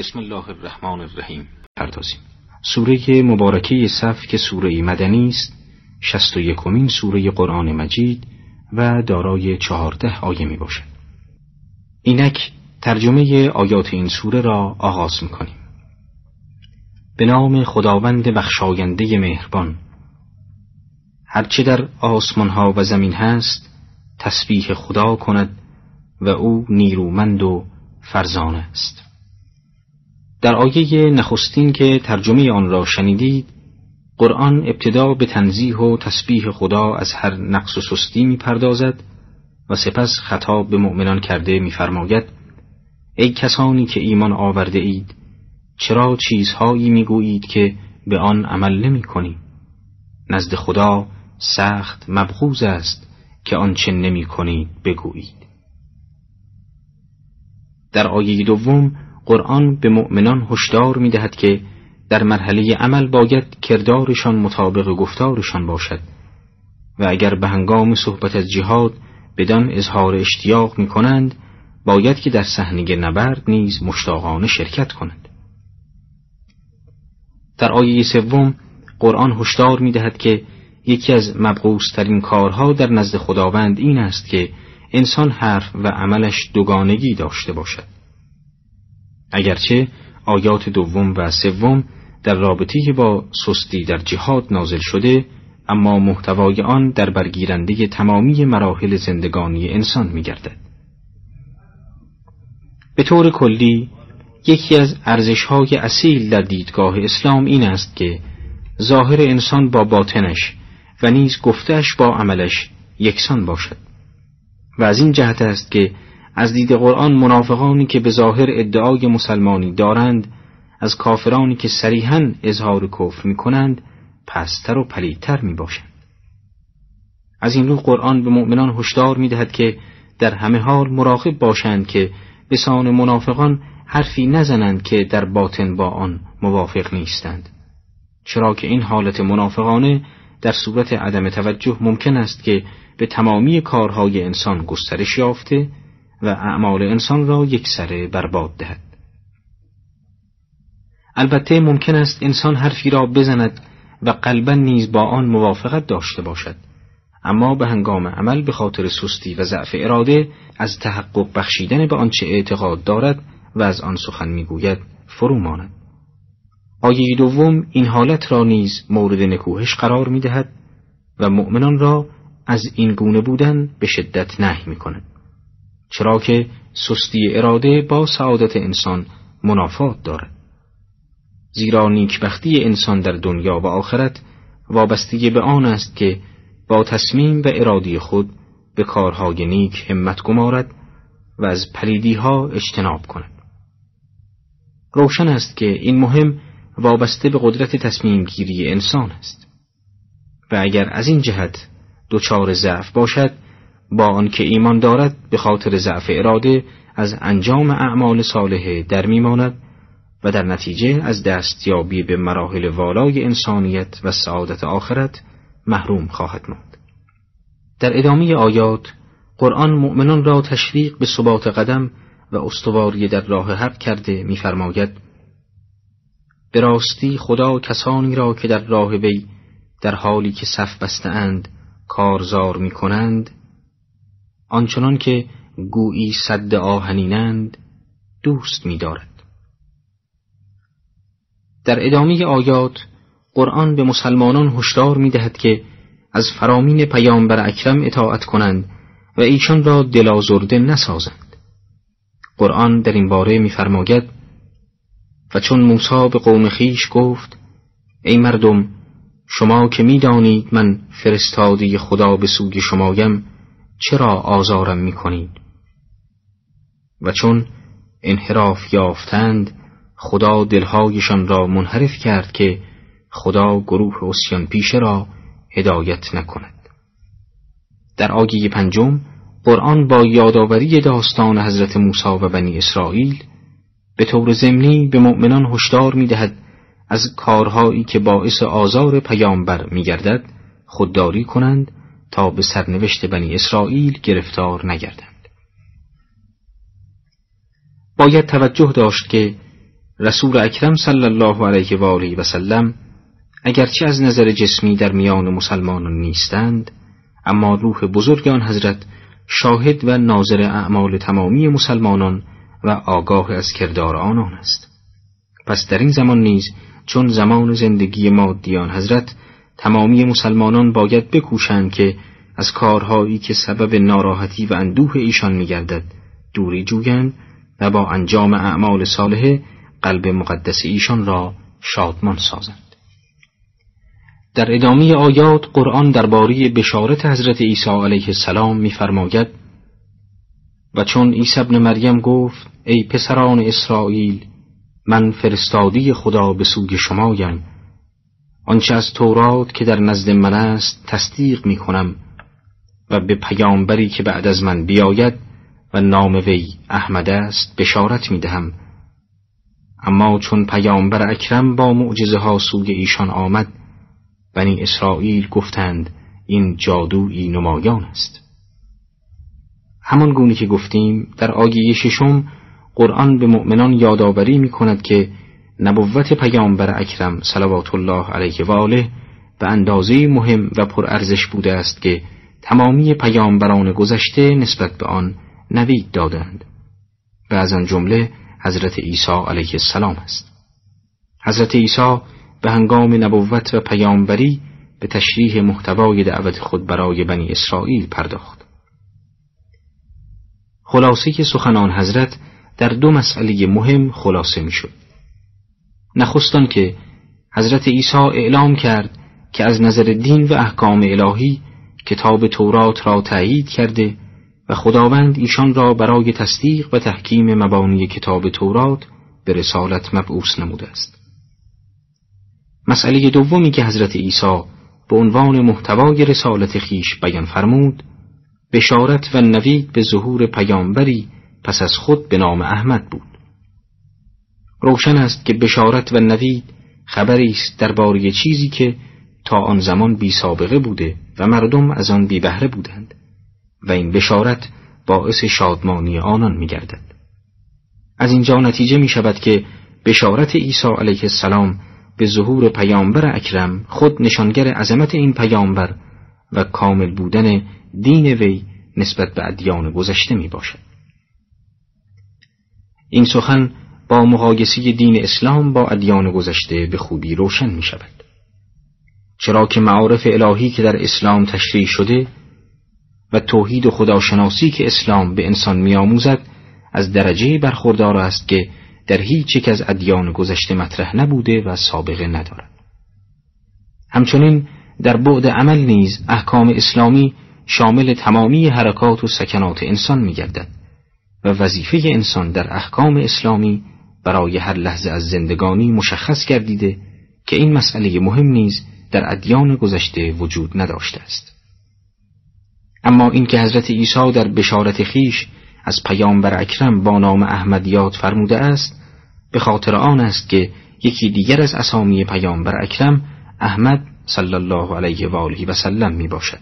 بسم الله الرحمن الرحیم. پردازیم. سوره مبارکه صف که سوره مدنی است شست و یکمین سوره قرآن مجید و دارای چهارده آیه می باشد. اینک ترجمه آیات این سوره را آغاز می کنیم. به نام خداوند بخشاینده مهربان. هرچه در آسمانها و زمین هست تسبیح خدا کند و او نیرومند و فرزان است. در آیه نخستین که ترجمه آن را شنیدید قرآن ابتدا به تنزیح و تسبیح خدا از هر نقص و سستی می پردازد و سپس خطاب به مؤمنان کرده میفرماید ای کسانی که ایمان آورده اید چرا چیزهایی می‌گویید که به آن عمل نمی کنی؟ نزد خدا سخت مبغوز است که آنچه نمی کنید بگویید در آیه دوم قرآن به مؤمنان هشدار می دهد که در مرحله عمل باید کردارشان مطابق گفتارشان باشد و اگر به هنگام صحبت از جهاد بدان اظهار اشتیاق می کنند باید که در صحنه نبرد نیز مشتاقانه شرکت کنند. در آیه سوم قرآن هشدار می دهد که یکی از مبغوسترین کارها در نزد خداوند این است که انسان حرف و عملش دوگانگی داشته باشد. اگرچه آیات دوم و سوم در رابطه با سستی در جهاد نازل شده اما محتوای آن در برگیرنده تمامی مراحل زندگانی انسان می گردد. به طور کلی یکی از ارزشهای اصیل در دیدگاه اسلام این است که ظاهر انسان با باطنش و نیز گفتش با عملش یکسان باشد و از این جهت است که از دید قرآن منافقانی که به ظاهر ادعای مسلمانی دارند از کافرانی که صریحا اظهار کفر می کنند پستر و پلیدتر می باشند. از این رو قرآن به مؤمنان هشدار می دهد که در همه حال مراقب باشند که به سان منافقان حرفی نزنند که در باطن با آن موافق نیستند چرا که این حالت منافقانه در صورت عدم توجه ممکن است که به تمامی کارهای انسان گسترش یافته و اعمال انسان را یک سره برباد دهد. البته ممکن است انسان حرفی را بزند و قلبا نیز با آن موافقت داشته باشد. اما به هنگام عمل به خاطر سستی و ضعف اراده از تحقق بخشیدن به آنچه اعتقاد دارد و از آن سخن می‌گوید فرو ماند. آیه دوم این حالت را نیز مورد نکوهش قرار می دهد و مؤمنان را از این گونه بودن به شدت نهی می کند. چرا که سستی اراده با سعادت انسان منافات دارد. زیرا نیکبختی انسان در دنیا و آخرت وابستگی به آن است که با تصمیم و ارادی خود به کارهای نیک همت گمارد و از پلیدیها اجتناب کند. روشن است که این مهم وابسته به قدرت تصمیم گیری انسان است و اگر از این جهت دچار ضعف باشد با آنکه ایمان دارد به خاطر ضعف اراده از انجام اعمال صالحه در میماند و در نتیجه از دستیابی به مراحل والای انسانیت و سعادت آخرت محروم خواهد ماند. در ادامه آیات قرآن مؤمنان را تشویق به ثبات قدم و استواری در راه حق کرده می‌فرماید به راستی خدا کسانی را که در راه وی در حالی که صف بستهاند کارزار می کنند آنچنان که گویی صد آهنینند دوست می دارد. در ادامه آیات قرآن به مسلمانان هشدار می دهد که از فرامین پیامبر اکرم اطاعت کنند و ایشان را دلازرده نسازند. قرآن در این باره می‌فرماید و چون موسی به قوم خیش گفت ای مردم شما که می‌دانید من فرستادی خدا به سوی شمایم چرا آزارم می‌کنید و چون انحراف یافتند خدا دلهایشان را منحرف کرد که خدا گروه اسیان پیشه را هدایت نکند. در آیه پنجم قرآن با یادآوری داستان حضرت موسی و بنی اسرائیل به طور ضمنی به مؤمنان هشدار می‌دهد از کارهایی که باعث آزار پیامبر میگردد خودداری کنند تا به سرنوشت بنی اسرائیل گرفتار نگردند. باید توجه داشت که رسول اکرم صلی الله علیه و آله و سلم اگرچه از نظر جسمی در میان مسلمانان نیستند اما روح بزرگ آن حضرت شاهد و ناظر اعمال تمامی مسلمانان و آگاه از کردار آنان است. پس در این زمان نیز چون زمان زندگی مادیان حضرت تمامی مسلمانان باید بکوشند که از کارهایی که سبب ناراحتی و اندوه ایشان میگردد دوری جویند و با انجام اعمال صالحه قلب مقدس ایشان را شادمان سازند. در ادامه آیات قرآن درباره بشارت حضرت عیسی علیه السلام می‌فرماید و چون عیسی ابن مریم گفت ای پسران اسرائیل من فرستادی خدا به سوی شمایم آنچه از تورات که در نزد من است تصدیق می کنم و به پیامبری که بعد از من بیاید و نام وی احمد است بشارت می دهم اما چون پیامبر اکرم با معجزه ها سوی ایشان آمد بنی اسرائیل گفتند این جادویی نمایان است. همان گونه که گفتیم در آیه ششم قرآن به مؤمنان یادآوری می کند که نبوت پیامبر اکرم صلوات الله علیه و آله به اندازه مهم و پرارزش بوده است که تمامی پیامبران گذشته نسبت به آن نوید دادند. و از آن جمله حضرت عیسی علیه السلام است. حضرت عیسی به هنگام نبوت و پیامبری به تشریح محتوای دعوت خود برای بنی اسرائیل پرداخت. خلاصه سخنان حضرت در دو مسئله مهم خلاصه می شد. نخستان که حضرت عیسی اعلام کرد که از نظر دین و احکام الهی کتاب تورات را تایید کرده و خداوند ایشان را برای تصدیق و تحکیم مبانی کتاب تورات به رسالت مبعوث نموده است. مسئله دومی که حضرت عیسی به عنوان محتوای رسالت خیش بیان فرمود بشارت و نوید به ظهور پیامبری پس از خود به نام احمد بود روشن است که بشارت و نوید خبری است درباره چیزی که تا آن زمان بی سابقه بوده و مردم از آن بی بهره بودند و این بشارت باعث شادمانی آنان می گردد. از اینجا نتیجه می شود که بشارت عیسی علیه السلام به ظهور پیامبر اکرم خود نشانگر عظمت این پیامبر و کامل بودن دین وی نسبت به ادیان گذشته می باشد. این سخن با مقایسه دین اسلام با ادیان گذشته به خوبی روشن می شود. چرا که معارف الهی که در اسلام تشریح شده و توحید و خداشناسی که اسلام به انسان میآموزد از درجه برخوردار است که در هیچ یک از ادیان گذشته مطرح نبوده و سابقه ندارد. همچنین در بعد عمل نیز احکام اسلامی شامل تمامی حرکات و سکنات انسان می گردد و وظیفه انسان در احکام اسلامی برای هر لحظه از زندگانی مشخص گردیده که این مسئله مهم نیز در ادیان گذشته وجود نداشته است. اما اینکه حضرت عیسی در بشارت خیش از پیامبر اکرم با نام احمد یاد فرموده است به خاطر آن است که یکی دیگر از اسامی پیامبر اکرم احمد صلی الله علیه و آله و سلم می باشد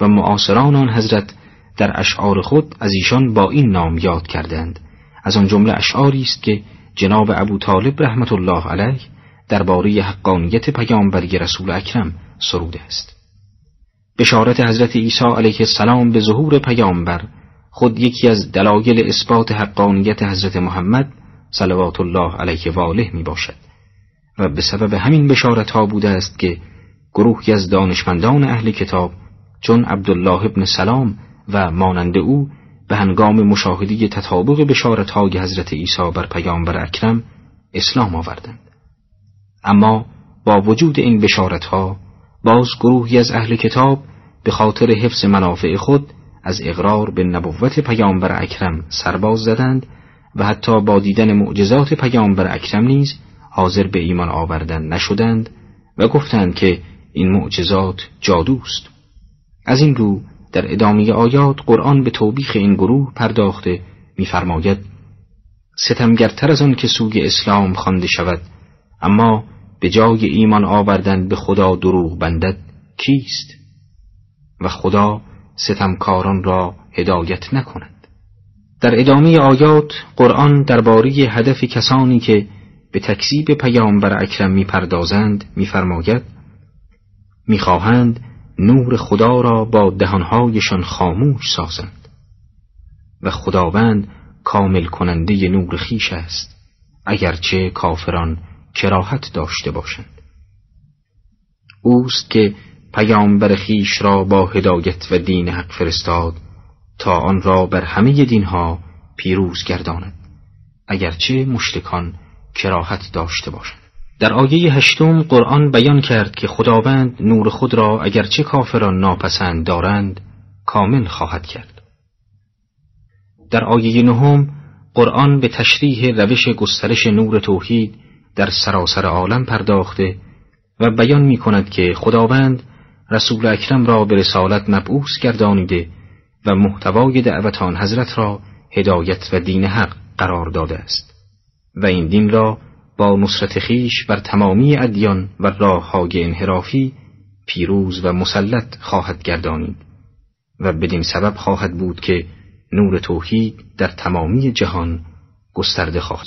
و معاصران آن حضرت در اشعار خود از ایشان با این نام یاد کردند از آن جمله اشعاری است که جناب ابو طالب رحمت الله علیه درباره حقانیت پیامبری رسول اکرم سروده است. بشارت حضرت عیسی علیه السلام به ظهور پیامبر خود یکی از دلایل اثبات حقانیت حضرت محمد صلوات الله علیه و آله می باشد. و به سبب همین بشارت ها بوده است که گروهی از دانشمندان اهل کتاب چون عبدالله ابن سلام و مانند او به هنگام مشاهده تطابق بشارت های حضرت عیسی بر پیامبر اکرم اسلام آوردند. اما با وجود این بشارت ها باز گروهی از اهل کتاب به خاطر حفظ منافع خود از اقرار به نبوت پیامبر اکرم سرباز زدند و حتی با دیدن معجزات پیامبر اکرم نیز حاضر به ایمان آوردن نشدند و گفتند که این معجزات جادوست. از این رو در ادامه آیات قرآن به توبیخ این گروه پرداخته می‌فرماید ستمگرتر از آن که سوی اسلام خوانده شود اما به جای ایمان آوردن به خدا دروغ بندد کیست؟ و خدا ستمکاران را هدایت نکند. در ادامه آیات قرآن درباره هدف کسانی که به تکذیب پیامبر اکرم می‌پردازند میفرماید می‌خواهند نور خدا را با دهانهایشان خاموش سازند. و خداوند کامل کننده نور خیش است اگرچه کافران کراهت داشته باشند. اوست که پیامبر خیش را با هدایت و دین حق فرستاد تا آن را بر همه دینها پیروز گرداند اگرچه مشتکان کراهت داشته باشند. در آیه هشتم قرآن بیان کرد که خداوند نور خود را اگرچه کافران ناپسند دارند کامل خواهد کرد. در آیه نهم قرآن به تشریح روش گسترش نور توحید در سراسر عالم پرداخته و بیان می کند که خداوند رسول اکرم را به رسالت مبعوث گردانیده و محتوای دعوت آن حضرت را هدایت و دین حق قرار داده است و این دین را با نصرت خیش بر تمامی ادیان و راه های انحرافی پیروز و مسلط خواهد گردانید و بدین سبب خواهد بود که نور توحید در تمامی جهان گسترده خواهد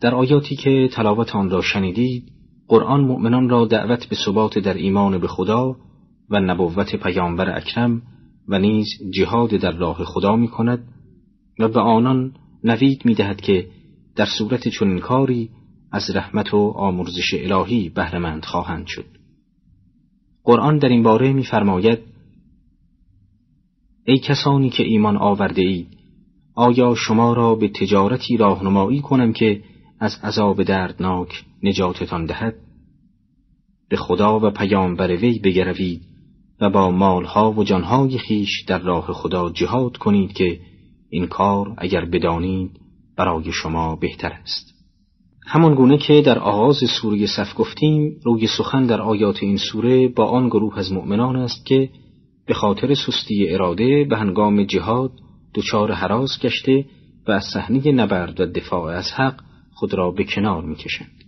در آیاتی که تلاوت آن را شنیدید قرآن مؤمنان را دعوت به ثبات در ایمان به خدا و نبوت پیامبر اکرم و نیز جهاد در راه خدا می کند و به آنان نوید می دهد که در صورت چنین کاری از رحمت و آمرزش الهی بهرهمند خواهند شد. قرآن در این باره می‌فرماید ای کسانی که ایمان آورده اید آیا شما را به تجارتی راهنمایی کنم که از عذاب دردناک نجاتتان دهد؟ به خدا و پیامبر وی بگروید و با مالها و جانهای خیش در راه خدا جهاد کنید که این کار اگر بدانید برای شما بهتر است. همان گونه که در آغاز سوره صف گفتیم روی سخن در آیات این سوره با آن گروه از مؤمنان است که به خاطر سستی اراده به هنگام جهاد دچار حراس گشته و از صحنه نبرد و دفاع از حق خود را به کنار می‌کشند.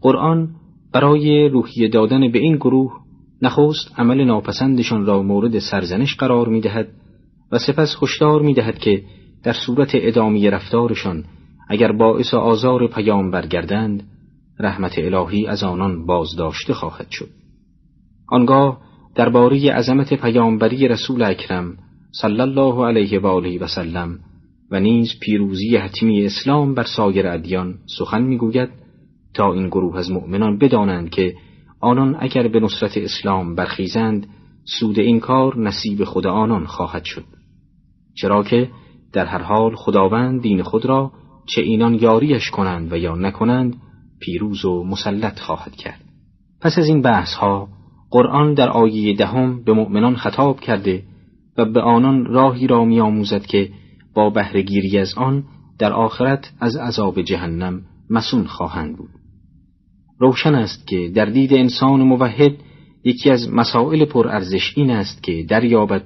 قرآن برای روحیه دادن به این گروه نخست عمل ناپسندشان را مورد سرزنش قرار می‌دهد و سپس هشدار می‌دهد که در صورت ادامه رفتارشان اگر باعث آزار پیام برگردند رحمت الهی از آنان بازداشته خواهد شد. آنگاه درباره عظمت پیامبری رسول اکرم صلی الله علیه و آله و سلم و نیز پیروزی حتمی اسلام بر سایر ادیان سخن می‌گوید تا این گروه از مؤمنان بدانند که آنان اگر به نصرت اسلام برخیزند سود این کار نصیب خود آنان خواهد شد. چرا که در هر حال خداوند دین خود را چه اینان یاریش کنند و یا نکنند پیروز و مسلط خواهد کرد. پس از این بحث ها قرآن در آیه دهم به مؤمنان خطاب کرده و به آنان راهی را میآموزد که با بهرهگیری از آن در آخرت از عذاب جهنم مسون خواهند بود. روشن است که در دید انسان موحد یکی از مسائل پرارزش این است که دریابد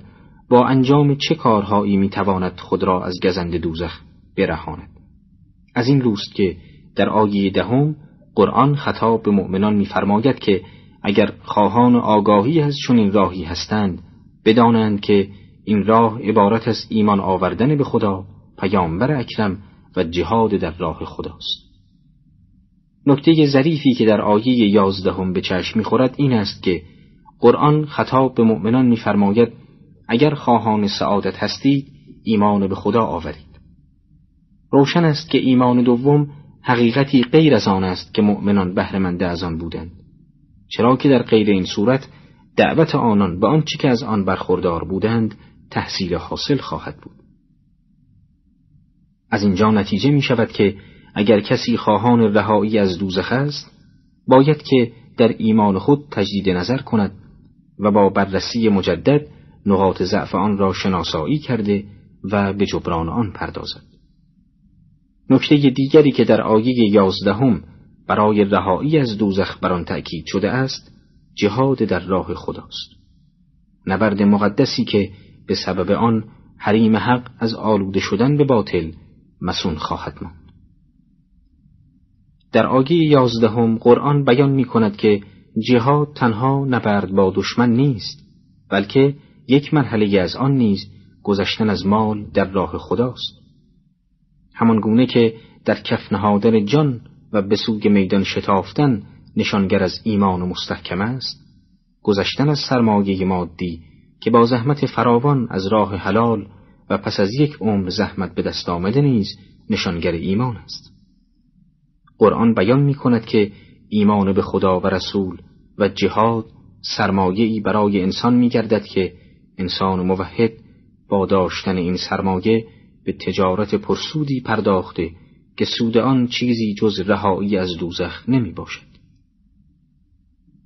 با انجام چه کارهایی می‌تواند خود را از گزند دوزخ برهاند؟ از این روست که در آیه دهم قرآن خطاب به مؤمنان میفرماید که اگر خواهان آگاهی از چنین راهی هستند بدانند که این راه عبارت از ایمان آوردن به خدا پیامبر اکرم و جهاد در راه خداست. نکته ظریفی که در آیه یازدهم به چشم می‌خورد این است که قرآن خطاب به مؤمنان میفرماید اگر خواهان سعادت هستید ایمان به خدا آورید. روشن است که ایمان دوم حقیقتی غیر از آن است که مؤمنان بهرهمنده از آن بودند. چرا که در غیر این صورت دعوت آنان به آنچه که از آن برخوردار بودند تحصیل حاصل خواهد بود. از اینجا نتیجه می شود که اگر کسی خواهان رهایی از دوزخ است باید که در ایمان خود تجدید نظر کند و با بررسی مجدد نقاط ضعف آن را شناسایی کرده و به جبران آن پردازد. نکته دیگری که در آیه یازدهم برای رهایی از دوزخ بر آن تأکید شده است جهاد در راه خداست. نبرد مقدسی که به سبب آن حریم حق از آلوده شدن به باطل مسون خواهد ماند. در آیه یازدهم قرآن بیان می کند که جهاد تنها نبرد با دشمن نیست بلکه یک مرحله از آن نیز گذشتن از مال در راه خداست. همان گونه که در کف نهادن جان و به سوی میدان شتافتن نشانگر از ایمان و مستحکم است گذشتن از سرمایه مادی که با زحمت فراوان از راه حلال و پس از یک عمر زحمت به دست آمده نیز نشانگر ایمان است. قرآن بیان می کند که ایمان به خدا و رسول و جهاد سرمایه‌ای برای انسان می گردد که انسان موحد با داشتن این سرمایه به تجارت پرسودی پرداخته که سود آن چیزی جز رهایی از دوزخ نمی باشد.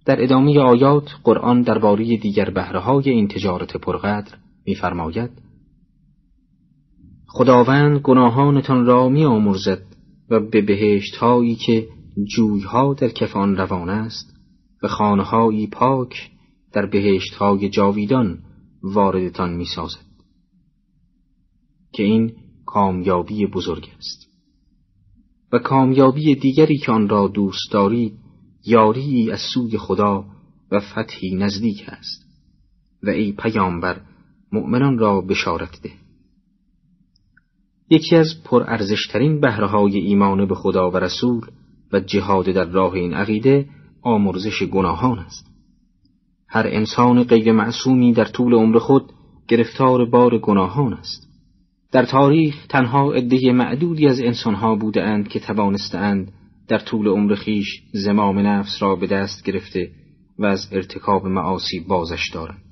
در ادامه آیات قرآن درباره دیگر بهرههای این تجارت پرقدر می‌فرماید خداوند گناهانتان را می آمرزد و به بهشت هایی که جویها در کف روان است و خانههایی پاک در بهشت های جاویدان واردتان می سازد. که این کامیابی بزرگ است. و کامیابی دیگری که آن را دوست دارید یاری از سوی خدا و فتحی نزدیک است. و ای پیامبر مؤمنان را بشارت ده. یکی از پرارزشترین بهرههای ایمان به خدا و رسول و جهاد در راه این عقیده آمرزش گناهان است. هر انسان غیر معصومی در طول عمر خود گرفتار بار گناهان است در تاریخ تنها عده معدودی از انسانها بودند که توانستند در طول عمر خیش زمام نفس را به دست گرفته و از ارتکاب معاصی بازش دارند.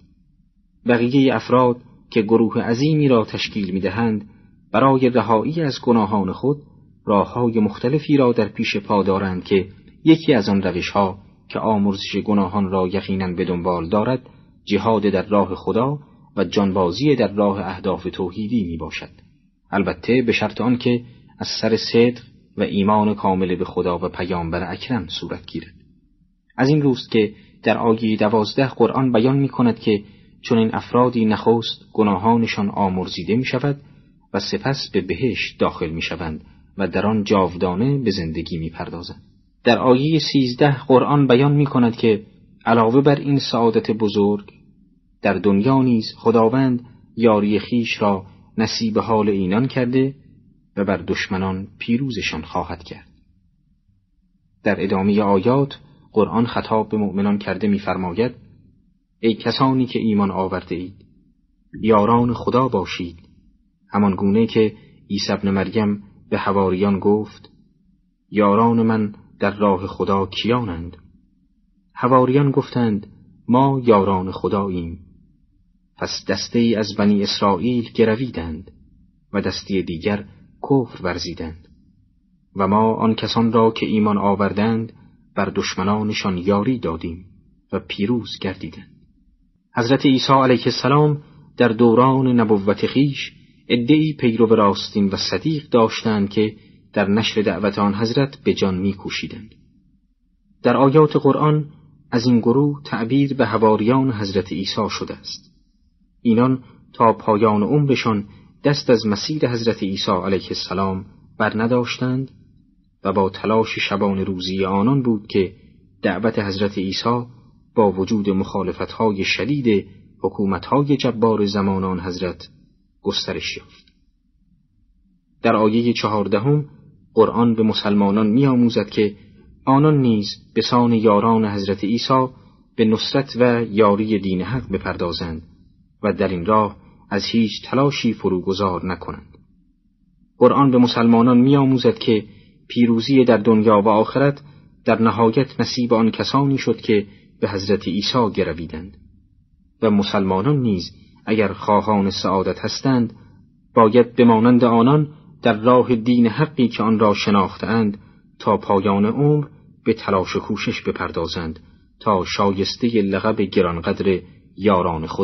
بقیه افراد که گروه عظیمی را تشکیل می دهند برای رهایی از گناهان خود راه های مختلفی را در پیش پا دارند که یکی از آن روش ها که آمرزش گناهان را یقینا به دنبال دارد جهاد در راه خدا و جانبازی در راه اهداف توحیدی می باشد. البته به شرط آنکه از سر صدق و ایمان کامل به خدا و پیامبر اکرم صورت گیرد. از این روست که در آیه دوازده قرآن بیان می کند که چون این افرادی نخست گناهانشان آمرزیده می شود و سپس به بهشت داخل می شوند و در آن جاودانه به زندگی می پردازند. در آیه سیزده قرآن بیان می کند که علاوه بر این سعادت بزرگ در دنیا نیز خداوند یاری خیش را نصیب حال اینان کرده و بر دشمنان پیروزشان خواهد کرد. در ادامه آیات قرآن خطاب به مؤمنان کرده می‌فرماید ای کسانی که ایمان آورده اید یاران خدا باشید همان گونه که عیسی ابن مریم به حواریان گفت یاران من در راه خدا کیانند؟ حواریان گفتند ما یاران خداییم. پس دسته ای از بنی اسرائیل گرویدند و دسته دیگر کفر ورزیدند. و ما آن کسان را که ایمان آوردند بر دشمنانشان یاری دادیم و پیروز گردیدند. حضرت عیسی علیه السلام در دوران نبوت خیش ادعی پیرو راستین و صدیق داشتند که در نشر دعوت آن حضرت به جان میکوشیدند در آیات قرآن از این گروه تعبیر به هواریان حضرت عیسی شده است اینان تا پایان عمرشان دست از مسیر حضرت عیسی علیه السلام بر نداشتند و با تلاش شبان روزی آنان بود که دعوت حضرت عیسی با وجود مخالفتهای شدید حکومتهای جبار زمانان حضرت گسترش یافت. در آیه چهاردهم قرآن به مسلمانان میآموزد که آنان نیز به سان یاران حضرت عیسی به نصرت و یاری دین حق بپردازند و در این راه از هیچ تلاشی فروگذار نکنند. قرآن به مسلمانان میآموزد که پیروزی در دنیا و آخرت در نهایت نصیب آن کسانی شد که به حضرت عیسی گرویدند و مسلمانان نیز اگر خواهان سعادت هستند باید بمانند آنان در راه دین حقی که آن را شناختند تا پایان عمر به تلاش کوشش بپردازند تا شایسته لقب گرانقدر یاران خدا.